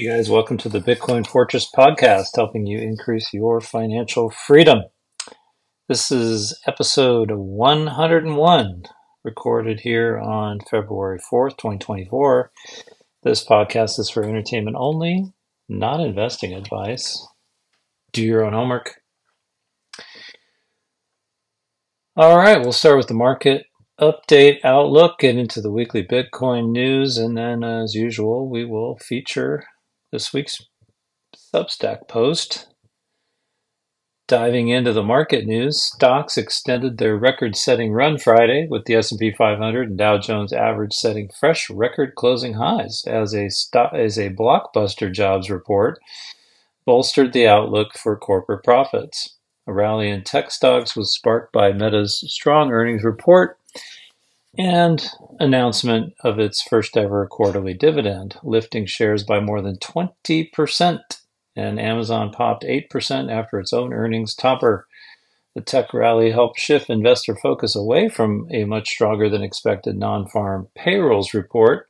Hey guys, welcome to the Bitcoin Fortress podcast, helping you increase your financial freedom. This is episode 101, recorded here on February 4th, 2024. This podcast is for entertainment only, not investing advice. Do your own homework. All right, we'll start with the market update outlook, get into the weekly Bitcoin news, and then, as usual, we will feature this week's Substack post. Diving into the market news, stocks extended their record-setting run Friday with the S&P 500 and Dow Jones average setting fresh record closing highs as a as a blockbuster jobs report bolstered the outlook for corporate profits. A rally in tech stocks was sparked by Meta's strong earnings report and announcement of its first ever quarterly dividend, lifting shares by more than 20%. And Amazon popped 8% after its own earnings topper. The tech rally helped shift investor focus away from a much stronger than expected non farm payrolls report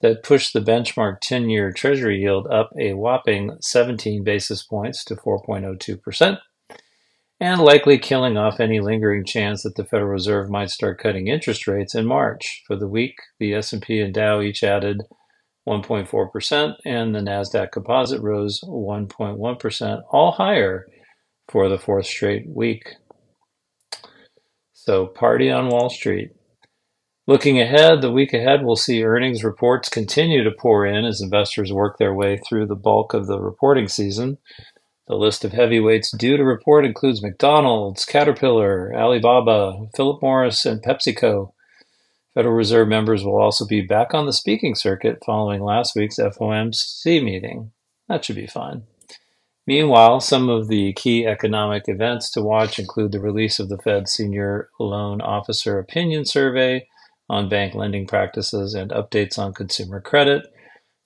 that pushed the benchmark 10 year Treasury yield up a whopping 17 basis points to 4.02% and likely killing off any lingering chance that the Federal Reserve might start cutting interest rates in March. For the week, the S&P and Dow each added 1.4% and the Nasdaq Composite rose 1.1%, all higher for the fourth straight week. So, party on Wall Street. Looking ahead, the week ahead, we'll see earnings reports continue to pour in as investors work their way through the bulk of the reporting season. The list of heavyweights due to report includes McDonald's, Caterpillar, Alibaba, Philip Morris, and PepsiCo. Federal Reserve members will also be back on the speaking circuit following last week's FOMC meeting. That should be fun. Meanwhile, some of the key economic events to watch include the release of the Fed's Senior Loan Officer Opinion Survey on bank lending practices and updates on consumer credit,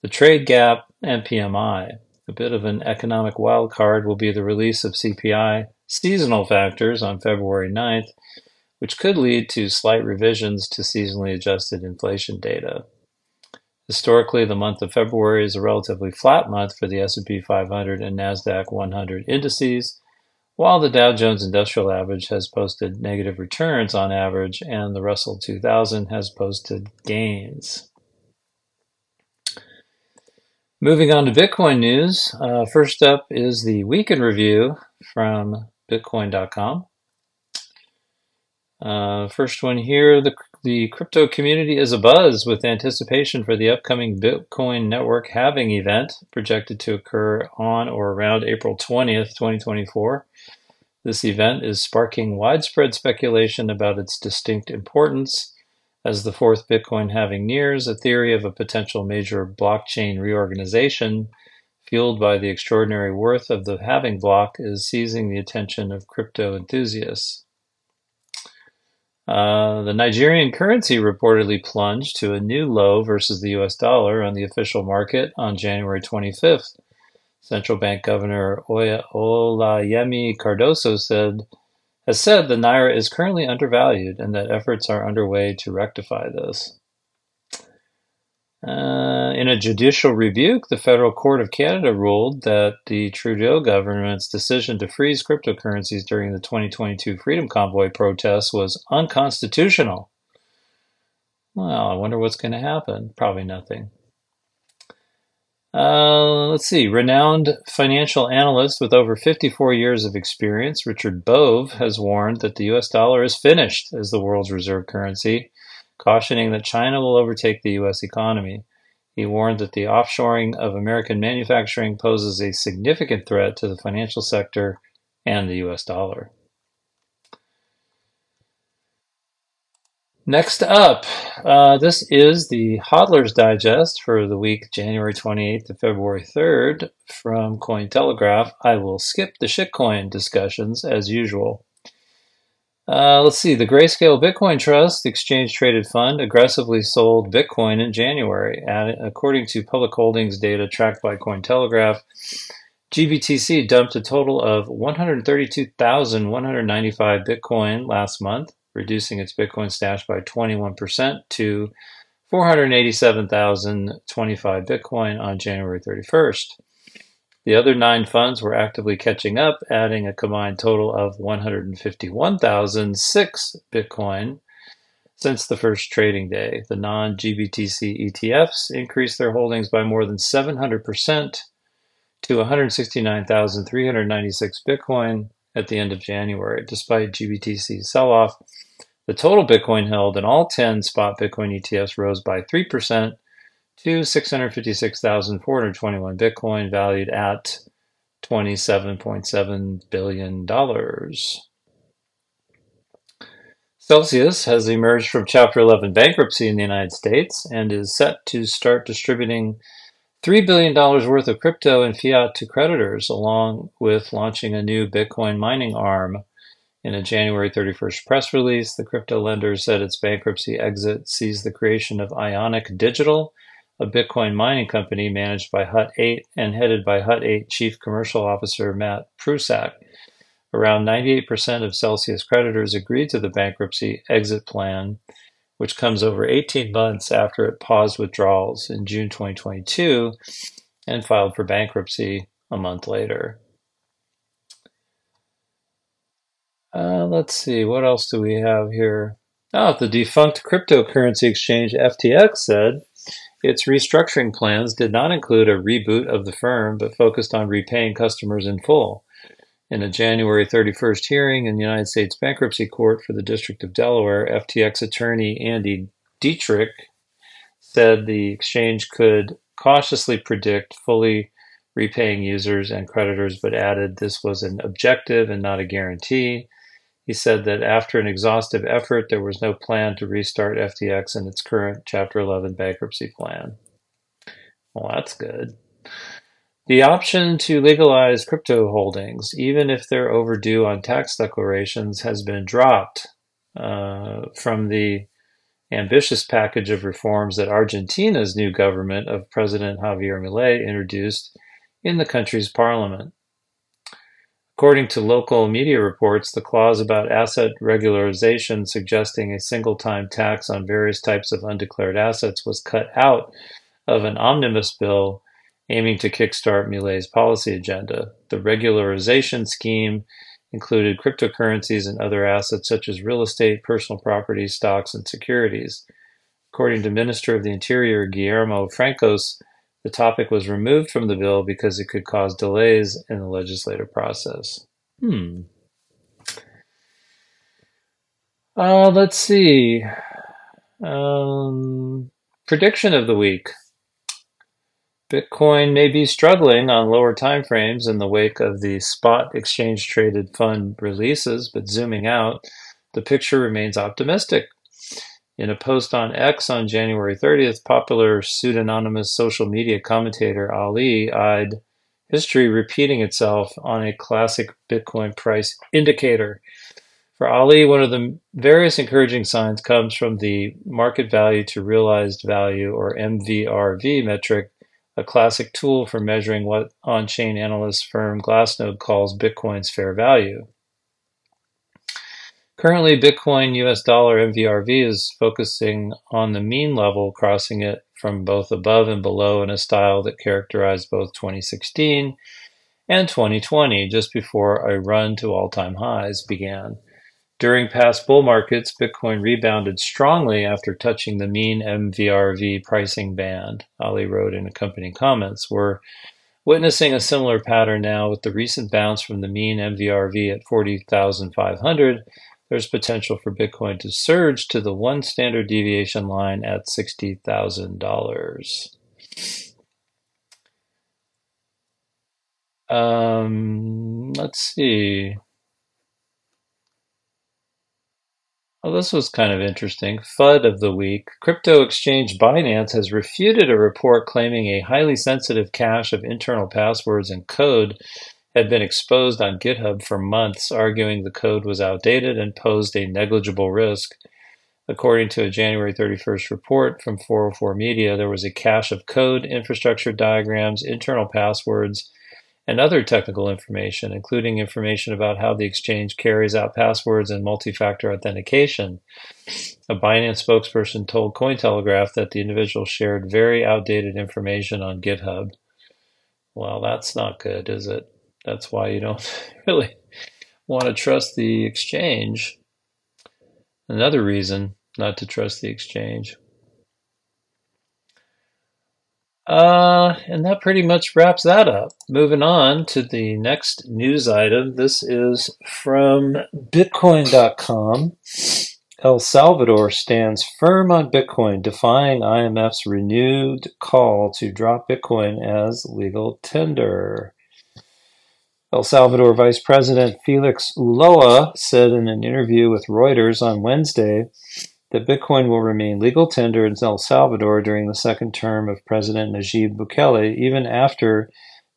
the trade gap, and PMI. A bit of an economic wild card will be the release of CPI seasonal factors on February 9th, which could lead to slight revisions to seasonally adjusted inflation data. Historically, the month of February is a relatively flat month for the S&P 500 and Nasdaq 100 indices, while the Dow Jones Industrial Average has posted negative returns on average and the Russell 2000 has posted gains. Moving on to Bitcoin news. Uh, first up is the weekend review from Bitcoin.com. Uh, first one here the, the crypto community is abuzz with anticipation for the upcoming Bitcoin Network halving event projected to occur on or around April 20th, 2024. This event is sparking widespread speculation about its distinct importance as the fourth Bitcoin halving nears, a theory of a potential major blockchain reorganization fueled by the extraordinary worth of the halving block is seizing the attention of crypto enthusiasts. Uh, the Nigerian currency reportedly plunged to a new low versus the US dollar on the official market on January 25th. Central Bank Governor Oya Olayemi Cardoso said has said the Naira is currently undervalued and that efforts are underway to rectify this. Uh, in a judicial rebuke, the Federal Court of Canada ruled that the Trudeau government's decision to freeze cryptocurrencies during the 2022 Freedom Convoy protests was unconstitutional. Well, I wonder what's going to happen. Probably nothing. Uh, let's see. Renowned financial analyst with over 54 years of experience, Richard Bove, has warned that the US dollar is finished as the world's reserve currency, cautioning that China will overtake the US economy. He warned that the offshoring of American manufacturing poses a significant threat to the financial sector and the US dollar. Next up, uh, this is the Hodler's Digest for the week January 28th to February 3rd from Cointelegraph. I will skip the shitcoin discussions as usual. Uh, let's see. The Grayscale Bitcoin Trust exchange traded fund aggressively sold Bitcoin in January. According to public holdings data tracked by Cointelegraph, GBTC dumped a total of 132,195 Bitcoin last month reducing its Bitcoin stash by 21% to 487,025 Bitcoin on January 31st. The other nine funds were actively catching up, adding a combined total of 151,006 Bitcoin since the first trading day. The non GBTC ETFs increased their holdings by more than 700% to 169,396 Bitcoin at the end of January. Despite GBTC's sell off, the total Bitcoin held in all 10 spot Bitcoin ETFs rose by 3% to 656,421 Bitcoin, valued at $27.7 billion. Celsius has emerged from Chapter 11 bankruptcy in the United States and is set to start distributing $3 billion worth of crypto and fiat to creditors, along with launching a new Bitcoin mining arm. In a January 31st press release, the crypto lender said its bankruptcy exit sees the creation of Ionic Digital, a Bitcoin mining company managed by Hut 8 and headed by Hut 8 Chief Commercial Officer Matt Prusak. Around 98% of Celsius creditors agreed to the bankruptcy exit plan, which comes over 18 months after it paused withdrawals in June 2022 and filed for bankruptcy a month later. Uh, let's see, what else do we have here? Oh, the defunct cryptocurrency exchange FTX said its restructuring plans did not include a reboot of the firm, but focused on repaying customers in full. In a January 31st hearing in the United States Bankruptcy Court for the District of Delaware, FTX attorney Andy Dietrich said the exchange could cautiously predict fully repaying users and creditors, but added this was an objective and not a guarantee. He said that after an exhaustive effort, there was no plan to restart FTX in its current Chapter 11 bankruptcy plan. Well, that's good. The option to legalize crypto holdings, even if they're overdue on tax declarations, has been dropped uh, from the ambitious package of reforms that Argentina's new government of President Javier Milei introduced in the country's parliament. According to local media reports, the clause about asset regularization suggesting a single time tax on various types of undeclared assets was cut out of an omnibus bill aiming to kickstart Milei's policy agenda. The regularization scheme included cryptocurrencies and other assets such as real estate, personal property, stocks, and securities. According to Minister of the Interior Guillermo Francos, the topic was removed from the bill because it could cause delays in the legislative process. Hmm. Uh, let's see. Um, prediction of the week. Bitcoin may be struggling on lower timeframes in the wake of the spot exchange traded fund releases, but zooming out, the picture remains optimistic. In a post on X on January 30th, popular pseudonymous social media commentator Ali eyed history repeating itself on a classic Bitcoin price indicator. For Ali, one of the various encouraging signs comes from the market value to realized value or MVRV metric a classic tool for measuring what on-chain analyst firm Glassnode calls Bitcoin's fair value. Currently, Bitcoin US dollar MVRV is focusing on the mean level, crossing it from both above and below in a style that characterized both 2016 and 2020, just before a run to all time highs began. During past bull markets, Bitcoin rebounded strongly after touching the mean MVRV pricing band, Ali wrote in accompanying comments. We're witnessing a similar pattern now with the recent bounce from the mean MVRV at 40,500. There's potential for Bitcoin to surge to the one standard deviation line at $60,000. Um, let's see. Well, this was kind of interesting. FUD of the week. Crypto exchange Binance has refuted a report claiming a highly sensitive cache of internal passwords and code had been exposed on GitHub for months, arguing the code was outdated and posed a negligible risk. According to a January 31st report from 404 Media, there was a cache of code, infrastructure diagrams, internal passwords, and other technical information, including information about how the exchange carries out passwords and multi factor authentication. A Binance spokesperson told Cointelegraph that the individual shared very outdated information on GitHub. Well, that's not good, is it? That's why you don't really want to trust the exchange. Another reason not to trust the exchange. Uh, and that pretty much wraps that up. Moving on to the next news item. This is from Bitcoin.com. El Salvador stands firm on Bitcoin, defying IMF's renewed call to drop Bitcoin as legal tender. El Salvador Vice President Felix Ulloa said in an interview with Reuters on Wednesday that Bitcoin will remain legal tender in El Salvador during the second term of President Nayib Bukele, even after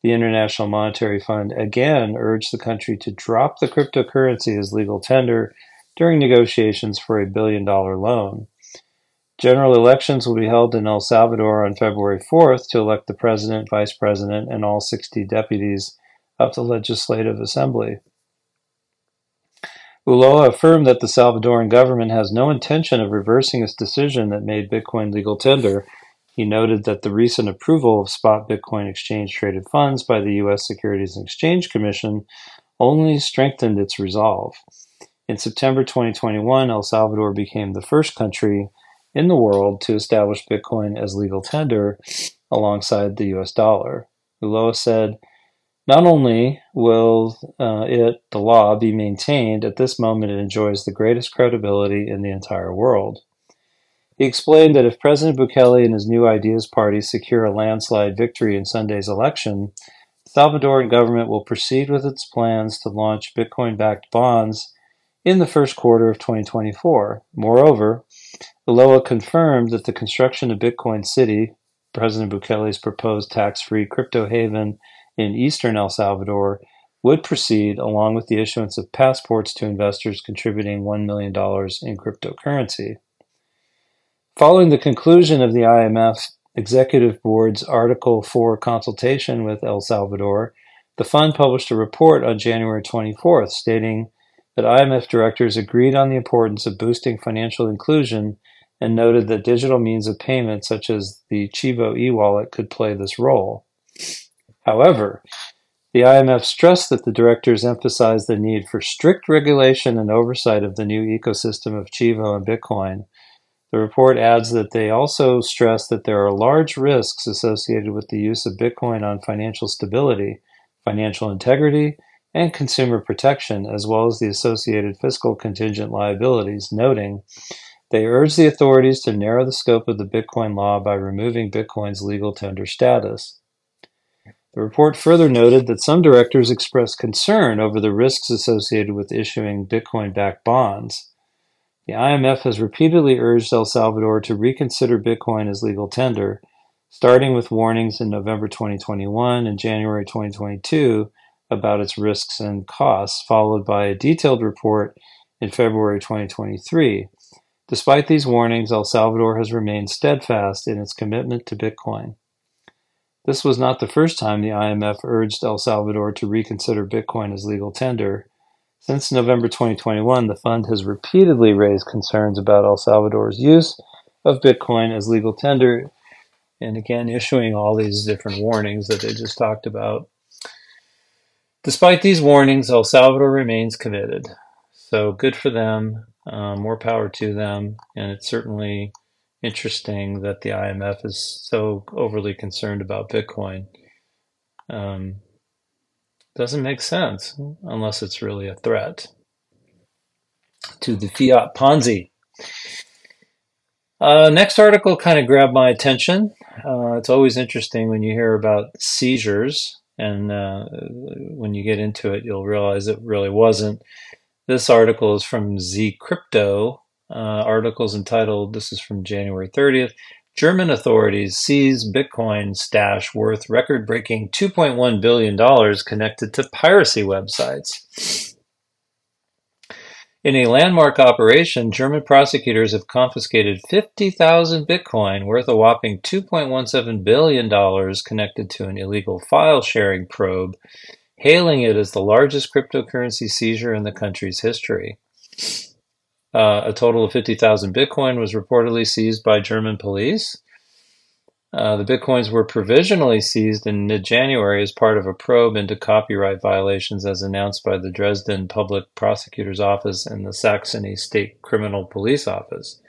the International Monetary Fund again urged the country to drop the cryptocurrency as legal tender during negotiations for a billion dollar loan. General elections will be held in El Salvador on February 4th to elect the president, vice president, and all 60 deputies of the Legislative Assembly. Ulloa affirmed that the Salvadoran government has no intention of reversing its decision that made Bitcoin legal tender. He noted that the recent approval of spot Bitcoin exchange traded funds by the U.S. Securities and Exchange Commission only strengthened its resolve. In September 2021, El Salvador became the first country in the world to establish Bitcoin as legal tender alongside the US dollar. Ulloa said, not only will uh, it, the law, be maintained, at this moment it enjoys the greatest credibility in the entire world. He explained that if President Bukele and his New Ideas Party secure a landslide victory in Sunday's election, the Salvadoran government will proceed with its plans to launch Bitcoin backed bonds in the first quarter of 2024. Moreover, Ulloa confirmed that the construction of Bitcoin City, President Bukele's proposed tax free crypto haven, in eastern El Salvador would proceed along with the issuance of passports to investors contributing $1 million in cryptocurrency. Following the conclusion of the IMF Executive Board's Article 4 consultation with El Salvador, the fund published a report on January 24th stating that IMF directors agreed on the importance of boosting financial inclusion and noted that digital means of payment such as the Chivo e-wallet could play this role. However, the IMF stressed that the directors emphasized the need for strict regulation and oversight of the new ecosystem of Chivo and Bitcoin. The report adds that they also stress that there are large risks associated with the use of Bitcoin on financial stability, financial integrity, and consumer protection, as well as the associated fiscal contingent liabilities, noting they urge the authorities to narrow the scope of the Bitcoin law by removing Bitcoin's legal tender status. The report further noted that some directors expressed concern over the risks associated with issuing Bitcoin backed bonds. The IMF has repeatedly urged El Salvador to reconsider Bitcoin as legal tender, starting with warnings in November 2021 and January 2022 about its risks and costs, followed by a detailed report in February 2023. Despite these warnings, El Salvador has remained steadfast in its commitment to Bitcoin. This was not the first time the IMF urged El Salvador to reconsider Bitcoin as legal tender. Since November 2021, the fund has repeatedly raised concerns about El Salvador's use of Bitcoin as legal tender, and again, issuing all these different warnings that they just talked about. Despite these warnings, El Salvador remains committed. So good for them, uh, more power to them, and it's certainly interesting that the IMF is so overly concerned about Bitcoin. Um, doesn't make sense unless it's really a threat to the fiat Ponzi. Uh, next article kind of grabbed my attention. Uh, it's always interesting when you hear about seizures, and uh, when you get into it, you'll realize it really wasn't. This article is from ZyCrypto, uh, articles entitled, this is from January 30th, German authorities seize Bitcoin stash worth record breaking $2.1 billion connected to piracy websites. In a landmark operation, German prosecutors have confiscated 50,000 Bitcoin, worth a whopping $2.17 billion, connected to an illegal file sharing probe, hailing it as the largest cryptocurrency seizure in the country's history. Uh, a total of 50,000 Bitcoin was reportedly seized by German police. Uh, the Bitcoins were provisionally seized in mid January as part of a probe into copyright violations, as announced by the Dresden Public Prosecutor's Office and the Saxony State Criminal Police Office.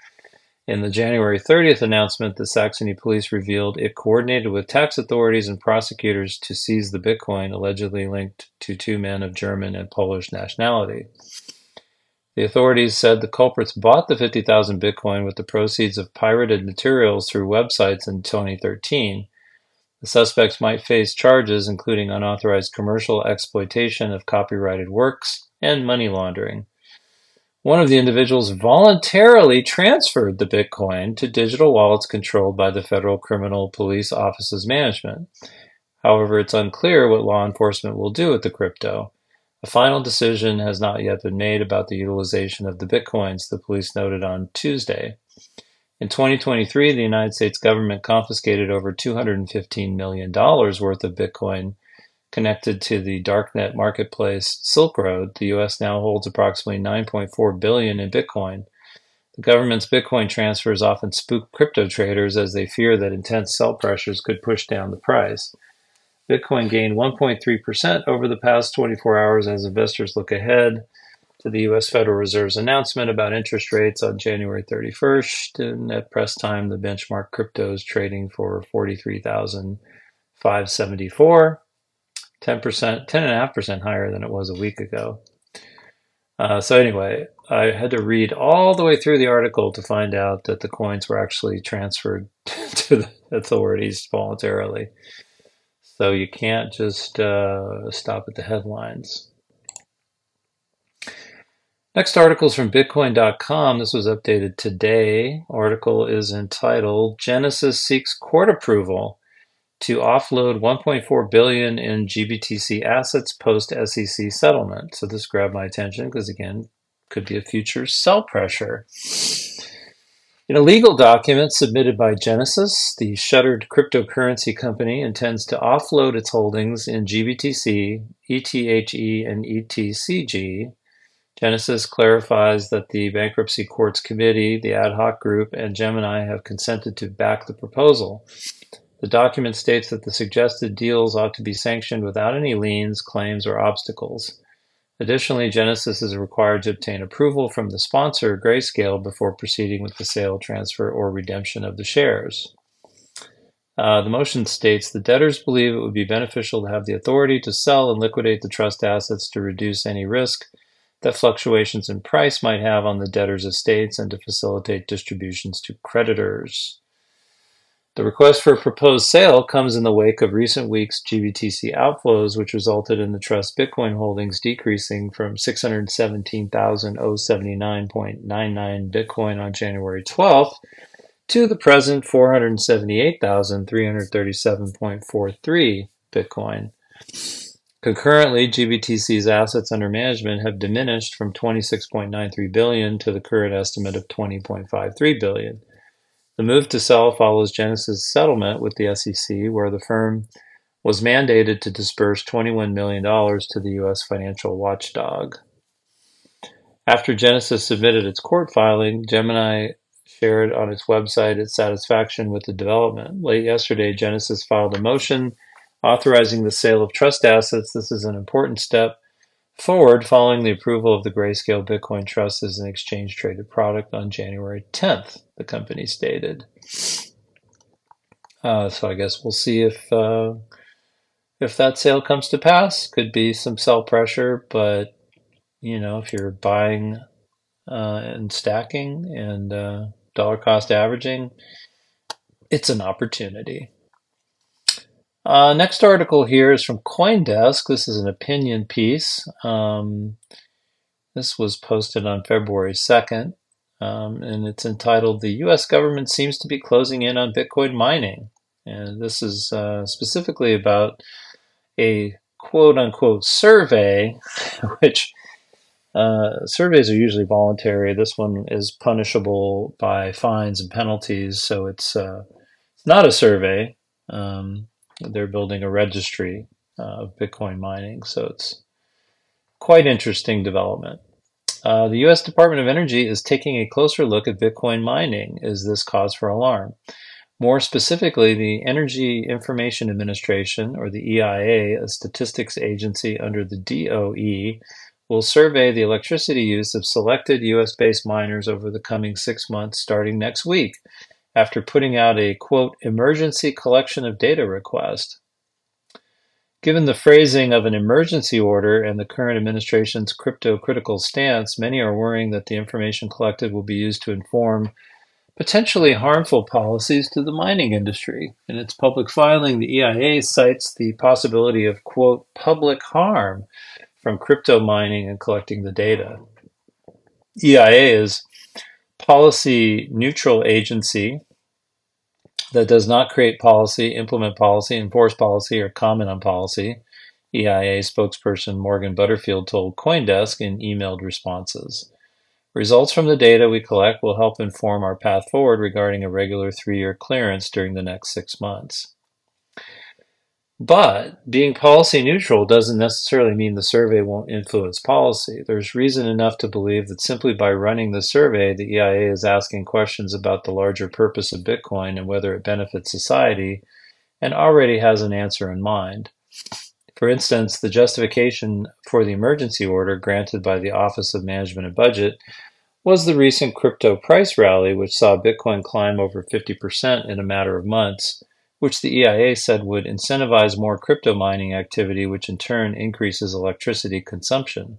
In the January 30th announcement, the Saxony police revealed it coordinated with tax authorities and prosecutors to seize the Bitcoin allegedly linked to two men of German and Polish nationality. The authorities said the culprits bought the 50,000 Bitcoin with the proceeds of pirated materials through websites in 2013. The suspects might face charges including unauthorized commercial exploitation of copyrighted works and money laundering. One of the individuals voluntarily transferred the Bitcoin to digital wallets controlled by the Federal Criminal Police Office's management. However, it's unclear what law enforcement will do with the crypto. A final decision has not yet been made about the utilization of the bitcoins, the police noted on Tuesday. In 2023, the United States government confiscated over $215 million worth of Bitcoin connected to the darknet marketplace Silk Road. The U.S. now holds approximately 9.4 billion in Bitcoin. The government's Bitcoin transfers often spook crypto traders as they fear that intense sell pressures could push down the price. Bitcoin gained 1.3% over the past 24 hours as investors look ahead to the U.S. Federal Reserve's announcement about interest rates on January 31st. And at press time, the benchmark crypto is trading for 43,574, 10%, 10.5% higher than it was a week ago. Uh, so anyway, I had to read all the way through the article to find out that the coins were actually transferred to the authorities voluntarily. So you can't just uh, stop at the headlines. Next article is from Bitcoin.com. This was updated today. Article is entitled Genesis seeks court approval to offload 1.4 billion in GBTC assets post SEC settlement. So this grabbed my attention because again, could be a future sell pressure. In a legal document submitted by Genesis, the shuttered cryptocurrency company intends to offload its holdings in GBTC, ETHE, and ETCG. Genesis clarifies that the bankruptcy courts committee, the ad hoc group, and Gemini have consented to back the proposal. The document states that the suggested deals ought to be sanctioned without any liens, claims, or obstacles. Additionally, Genesis is required to obtain approval from the sponsor, Grayscale, before proceeding with the sale, transfer, or redemption of the shares. Uh, the motion states the debtors believe it would be beneficial to have the authority to sell and liquidate the trust assets to reduce any risk that fluctuations in price might have on the debtors' estates and to facilitate distributions to creditors. The request for a proposed sale comes in the wake of recent weeks' GBTC outflows, which resulted in the trust Bitcoin holdings decreasing from 617,079.99 Bitcoin on January 12th to the present 478,337.43 Bitcoin. Concurrently, GBTC's assets under management have diminished from 26.93 billion to the current estimate of 20.53 billion. The move to sell follows Genesis' settlement with the SEC, where the firm was mandated to disburse $21 million to the U.S. financial watchdog. After Genesis submitted its court filing, Gemini shared on its website its satisfaction with the development. Late yesterday, Genesis filed a motion authorizing the sale of trust assets. This is an important step forward following the approval of the Grayscale Bitcoin Trust as an exchange traded product on January 10th, the company stated. Uh, so I guess we'll see if uh, if that sale comes to pass. Could be some sell pressure, but you know if you're buying uh, and stacking and uh, dollar cost averaging, it's an opportunity. Uh, next article here is from Coindesk. This is an opinion piece. Um, this was posted on February 2nd, um, and it's entitled The U.S. Government Seems to Be Closing In on Bitcoin Mining. And this is uh, specifically about a quote unquote survey, which Uh, surveys are usually voluntary. This one is punishable by fines and penalties, so it's uh, not a survey. Um, they're building a registry uh, of Bitcoin mining, so it's quite interesting development. Uh, the U.S. Department of Energy is taking a closer look at Bitcoin mining. Is this cause for alarm? More specifically, the Energy Information Administration, or the EIA, a statistics agency under the DOE, will survey the electricity use of selected U.S. based miners over the coming six months starting next week, after putting out a quote, emergency collection of data request. Given the phrasing of an emergency order and the current administration's crypto critical stance, many are worrying that the information collected will be used to inform potentially harmful policies to the mining industry. In its public filing, the EIA cites the possibility of, quote, public harm from crypto mining and collecting the data. EIA is policy neutral agency that does not create policy, implement policy, enforce policy, or comment on policy, EIA spokesperson Morgan Butterfield told Coindesk in emailed responses. Results from the data we collect will help inform our path forward regarding a regular three year clearance during the next six months. But being policy neutral doesn't necessarily mean the survey won't influence policy. There's reason enough to believe that simply by running the survey, the EIA is asking questions about the larger purpose of Bitcoin and whether it benefits society, and already has an answer in mind. For instance, the justification for the emergency order granted by the Office of Management and Budget was the recent crypto price rally, which saw Bitcoin climb over 50% in a matter of months which the EIA said would incentivize more crypto mining activity, which in turn increases electricity consumption.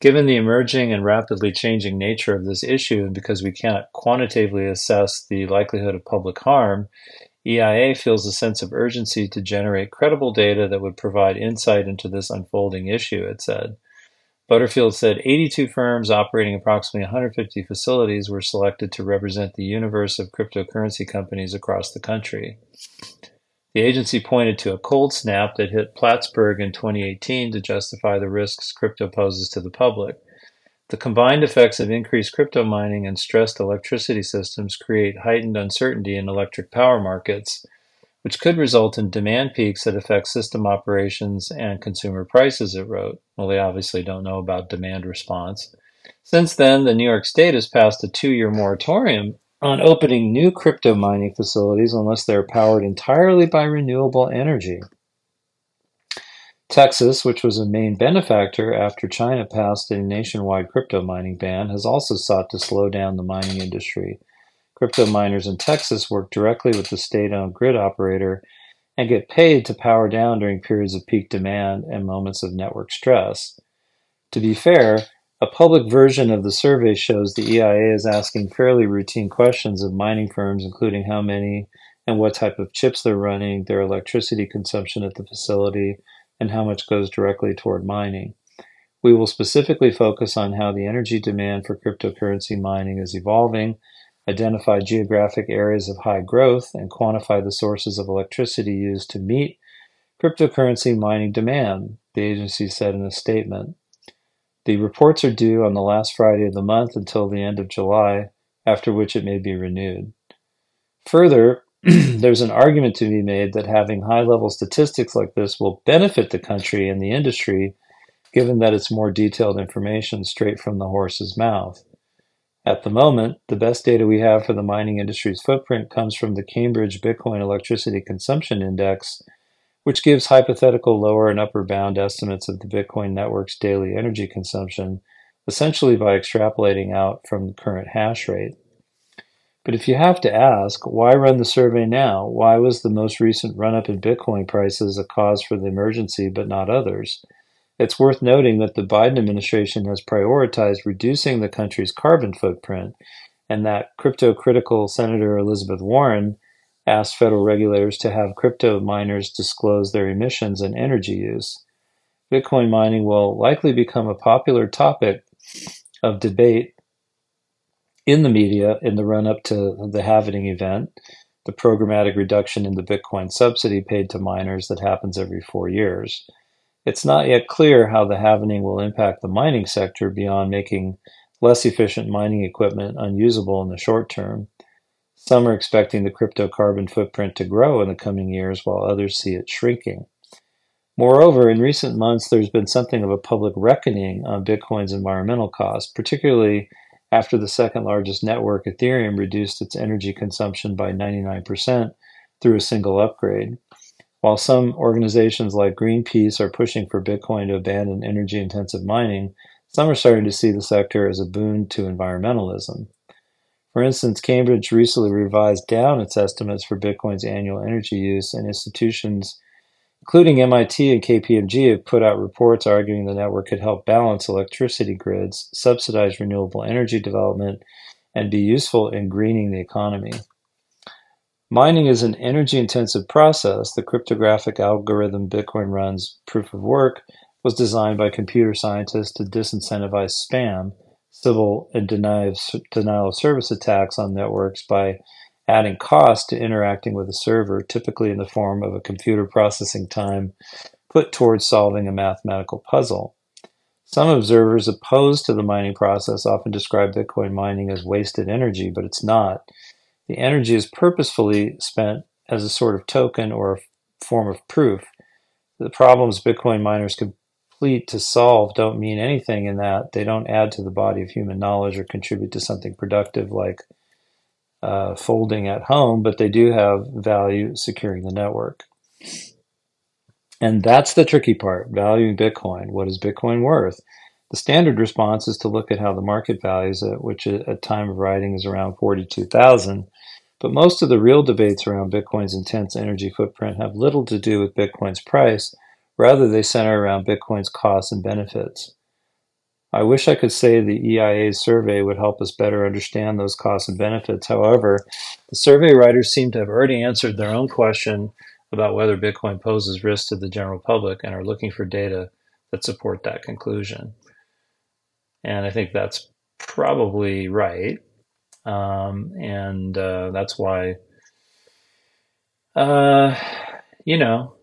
Given the emerging and rapidly changing nature of this issue, and because we cannot quantitatively assess the likelihood of public harm, EIA feels a sense of urgency to generate credible data that would provide insight into this unfolding issue, it said. Butterfield said 82 firms operating approximately 150 facilities were selected to represent the universe of cryptocurrency companies across the country. The agency pointed to a cold snap that hit Plattsburgh in 2018 to justify the risks crypto poses to the public. The combined effects of increased crypto mining and stressed electricity systems create heightened uncertainty in electric power markets which could result in demand peaks that affect system operations and consumer prices, it wrote. Well, they obviously don't know about demand response. Since then, the New York State has passed a two year moratorium on opening new crypto mining facilities unless they're powered entirely by renewable energy. Texas, which was a main benefactor after China passed a nationwide crypto mining ban, has also sought to slow down the mining industry. Crypto miners in Texas work directly with the state-owned grid operator and get paid to power down during periods of peak demand and moments of network stress. To be fair, a public version of the survey shows the EIA is asking fairly routine questions of mining firms, including how many and what type of chips they're running, their electricity consumption at the facility, and how much goes directly toward mining. We will specifically focus on how the energy demand for cryptocurrency mining is evolving identify geographic areas of high growth, and quantify the sources of electricity used to meet cryptocurrency mining demand, the agency said in a statement. The reports are due on the last Friday of the month until the end of July, after which it may be renewed. Further, there's an argument to be made that having high level statistics like this will benefit the country and the industry, given that it's more detailed information straight from the horse's mouth. At the moment, the best data we have for the mining industry's footprint comes from the Cambridge Bitcoin Electricity Consumption Index, which gives hypothetical lower and upper bound estimates of the Bitcoin network's daily energy consumption, essentially by extrapolating out from the current hash rate. But if you have to ask, why run the survey now? Why was the most recent run up in Bitcoin prices a cause for the emergency but not others? It's worth noting that the Biden administration has prioritized reducing the country's carbon footprint, and that crypto critical Senator Elizabeth Warren asked federal regulators to have crypto miners disclose their emissions and energy use. Bitcoin mining will likely become a popular topic of debate in the media in the run up to the halvening event, the programmatic reduction in the Bitcoin subsidy paid to miners that happens every four years. It's not yet clear how the halvening will impact the mining sector beyond making less efficient mining equipment unusable in the short term. Some are expecting the crypto carbon footprint to grow in the coming years, while others see it shrinking. Moreover, in recent months, there's been something of a public reckoning on Bitcoin's environmental costs, particularly after the second largest network, Ethereum, reduced its energy consumption by 99% through a single upgrade. While some organizations like Greenpeace are pushing for Bitcoin to abandon energy intensive mining, some are starting to see the sector as a boon to environmentalism. For instance, Cambridge recently revised down its estimates for Bitcoin's annual energy use, and institutions, including MIT and KPMG, have put out reports arguing the network could help balance electricity grids, subsidize renewable energy development, and be useful in greening the economy. Mining is an energy-intensive process. The cryptographic algorithm Bitcoin runs, proof of work, was designed by computer scientists to disincentivize spam, Sybil and denial of service attacks on networks by adding cost to interacting with a server, typically in the form of a computer processing time put towards solving a mathematical puzzle. Some observers opposed to the mining process often describe Bitcoin mining as wasted energy, but it's not. The energy is purposefully spent as a sort of token or form of proof. The problems Bitcoin miners complete to solve don't mean anything in that they don't add to the body of human knowledge or contribute to something productive like uh, folding at home, but they do have value securing the network. And that's the tricky part valuing Bitcoin. What is Bitcoin worth? The standard response is to look at how the market values it, which at time of writing is around 42,000. But most of the real debates around Bitcoin's intense energy footprint have little to do with Bitcoin's price. Rather, they center around Bitcoin's costs and benefits. I wish I could say the EIA's survey would help us better understand those costs and benefits. However, the survey writers seem to have already answered their own question about whether Bitcoin poses risk to the general public and are looking for data that support that conclusion. And I think that's probably right. Um, and uh, that's why, uh, you know,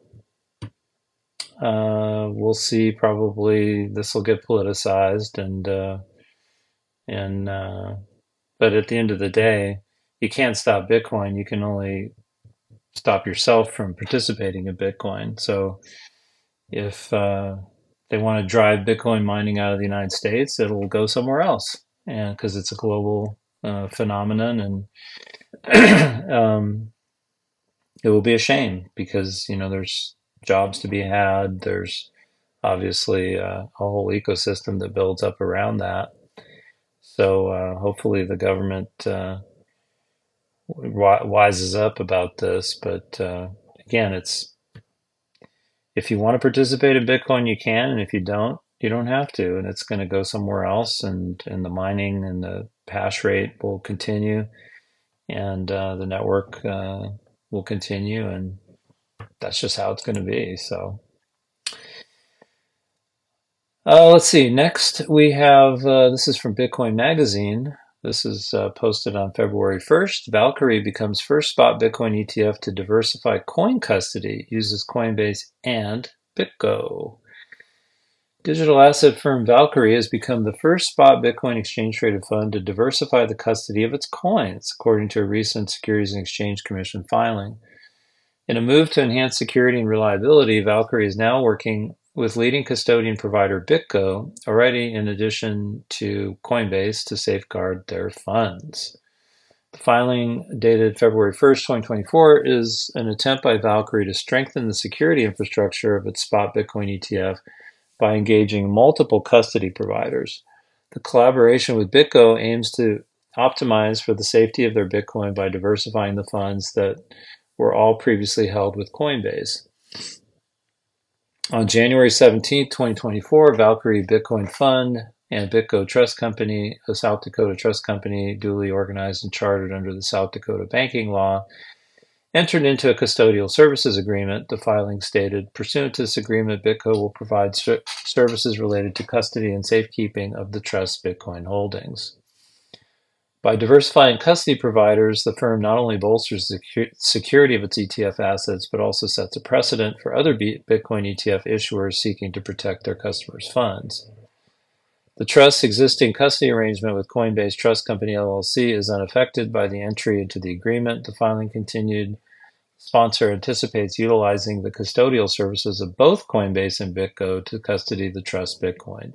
uh, we'll see. Probably this will get politicized, and uh, and uh, but at the end of the day, you can't stop Bitcoin. You can only stop yourself from participating in Bitcoin. So if uh, they want to drive Bitcoin mining out of the United States, it'll go somewhere else, and because it's a global uh, phenomenon, and um, it will be a shame because you know there's jobs to be had. There's obviously uh, a whole ecosystem that builds up around that. So uh, hopefully the government uh, wises up about this. But uh, again, it's if you want to participate in Bitcoin, you can, and if you don't, you don't have to, and it's going to go somewhere else. And and the mining and the hash rate will continue, and uh, the network uh, will continue, and that's just how it's going to be. So, uh, let's see. Next, we have uh, this is from Bitcoin Magazine. This is uh, posted on February 1st. Valkyrie becomes first spot Bitcoin ETF to diversify coin custody, uses Coinbase and BitGo. Digital asset firm Valkyrie has become the first spot Bitcoin exchange traded fund to diversify the custody of its coins, according to a recent Securities and Exchange Commission filing. In a move to enhance security and reliability, Valkyrie is now working with leading custodian provider BitGo, already in addition to Coinbase, to safeguard their funds. The filing, dated February 1st, 2024, is an attempt by Valkyrie to strengthen the security infrastructure of its spot Bitcoin ETF by engaging multiple custody providers. The collaboration with BitGo aims to optimize for the safety of their Bitcoin by diversifying the funds that were all previously held with Coinbase. On January 17, 2024, Valkyrie Bitcoin Fund and BitGo Trust Company, a South Dakota trust company duly organized and chartered under the South Dakota banking law, entered into a custodial services agreement. The filing stated, pursuant to this agreement, BitGo will provide ser- services related to custody and safekeeping of the trust's Bitcoin holdings. By diversifying custody providers, the firm not only bolsters the security of its ETF assets, but also sets a precedent for other Bitcoin ETF issuers seeking to protect their customers' funds. The trust's existing custody arrangement with Coinbase Trust Company LLC is unaffected by the entry into the agreement. The filing continued. Sponsor anticipates utilizing the custodial services of both Coinbase and BitGo to custody the trust Bitcoin.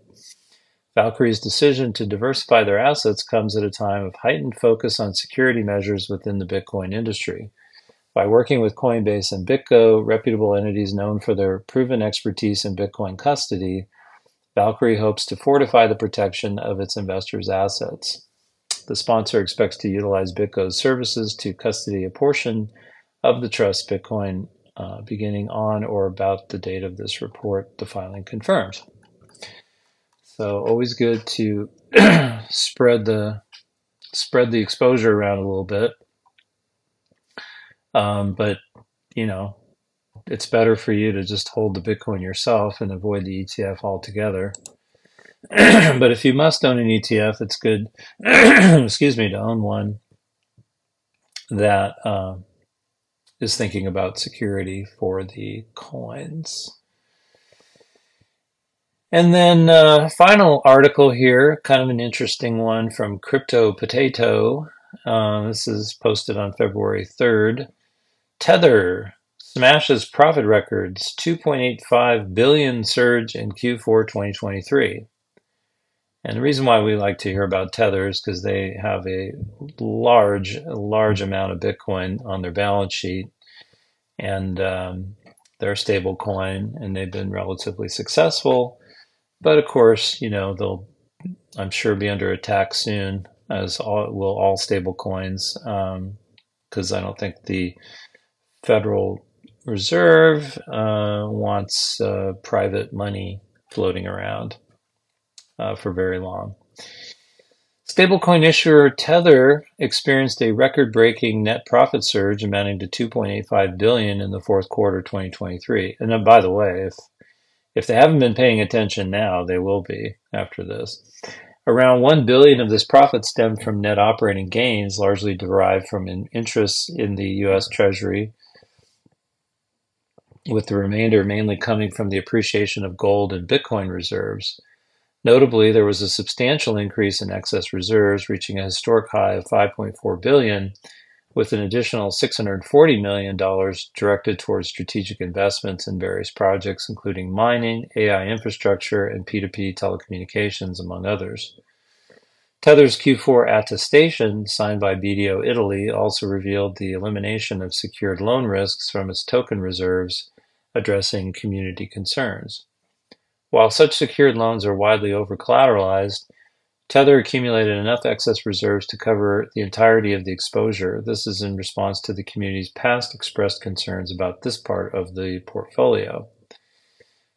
Valkyrie's decision to diversify their assets comes at a time of heightened focus on security measures within the Bitcoin industry. By working with Coinbase and BitGo, reputable entities known for their proven expertise in Bitcoin custody, Valkyrie hopes to fortify the protection of its investors' assets. The sponsor expects to utilize BitGo's services to custody a portion of the trust Bitcoin uh, beginning on or about the date of this report, the filing confirms. So always good to spread the spread the exposure around a little bit. Um, but you know, it's better for you to just hold the Bitcoin yourself and avoid the ETF altogether. but if you must own an ETF, it's good, excuse me, to own one that uh, is thinking about security for the coins. And then uh, final article here, kind of an interesting one from CryptoPotato. Uh, this is posted on February 3rd. Tether smashes profit records, 2.85 billion surge in Q4 2023. And the reason why we like to hear about Tether is because they have a large, large amount of Bitcoin on their balance sheet, and um, they're a stable coin, and they've been relatively successful. But of course, you know they'll, I'm sure, be under attack soon, as all will all stable coins, because um, I don't think the Federal Reserve uh, wants uh, private money floating around uh, for very long. Stablecoin issuer Tether experienced a record-breaking net profit surge amounting to 2.85 billion in the fourth quarter 2023. And then, by the way, if if they haven't been paying attention now, they will be after this. Around 1 billion of this profit stemmed from net operating gains, largely derived from interest in the US Treasury with the remainder mainly coming from the appreciation of gold and Bitcoin reserves. Notably, there was a substantial increase in excess reserves, reaching a historic high of 5.4 billion, with an additional 640 million dollars directed towards strategic investments in various projects including mining, AI infrastructure, and P2P telecommunications among others. Tether's Q4 attestation, signed by BDO Italy, also revealed the elimination of secured loan risks from its token reserves, addressing community concerns. While such secured loans are widely over-collateralized, Tether accumulated enough excess reserves to cover the entirety of the exposure. This is in response to the community's past expressed concerns about this part of the portfolio.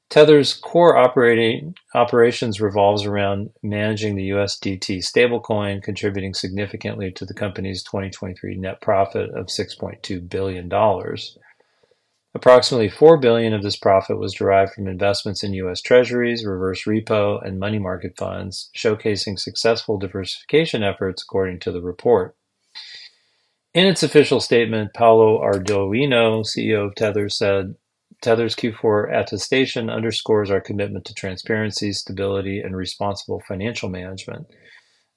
Tether's core operating operations revolves around managing the USDT stablecoin, contributing significantly to the company's 2023 net profit of $6.2 billion. Approximately 4 billion of this profit was derived from investments in U.S. Treasuries, reverse repo, and money market funds, showcasing successful diversification efforts according to the report. In its official statement, Paolo Ardoino, CEO of Tether, said Tether's Q4 attestation underscores our commitment to transparency, stability, and responsible financial management.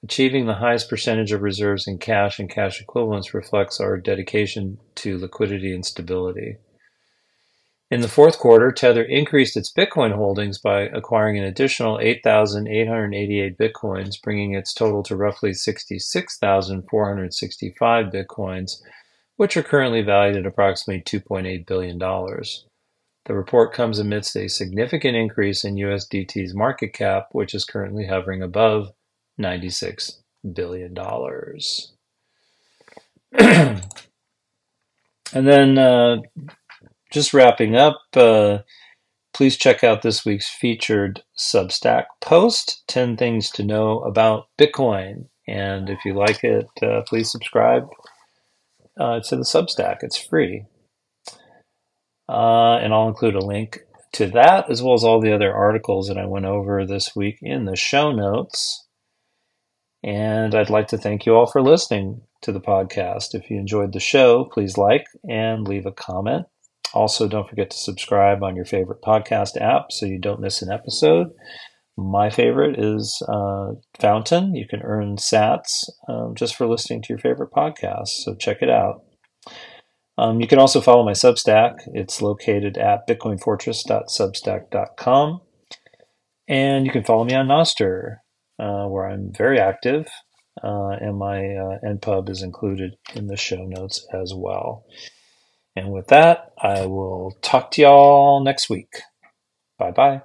Achieving the highest percentage of reserves in cash and cash equivalents reflects our dedication to liquidity and stability. In the fourth quarter, Tether increased its Bitcoin holdings by acquiring an additional 8,888 Bitcoins, bringing its total to roughly 66,465 Bitcoins, which are currently valued at approximately $2.8 billion. The report comes amidst a significant increase in USDT's market cap, which is currently hovering above $96 billion. and then, uh, just wrapping up, uh, please check out this week's featured Substack post 10 Things to Know About Bitcoin. And if you like it, uh, please subscribe uh, to the Substack. It's free. Uh, and I'll include a link to that as well as all the other articles that I went over this week in the show notes. And I'd like to thank you all for listening to the podcast. If you enjoyed the show, please like and leave a comment. Also, don't forget to subscribe on your favorite podcast app so you don't miss an episode. My favorite is uh, Fountain. You can earn sats um, just for listening to your favorite podcast, so check it out. Um, you can also follow my Substack. It's located at bitcoinfortress.substack.com. And you can follow me on Nostr, uh, where I'm very active, uh, and my uh, NPub is included in the show notes as well. And with that, I will talk to y'all next week. Bye bye.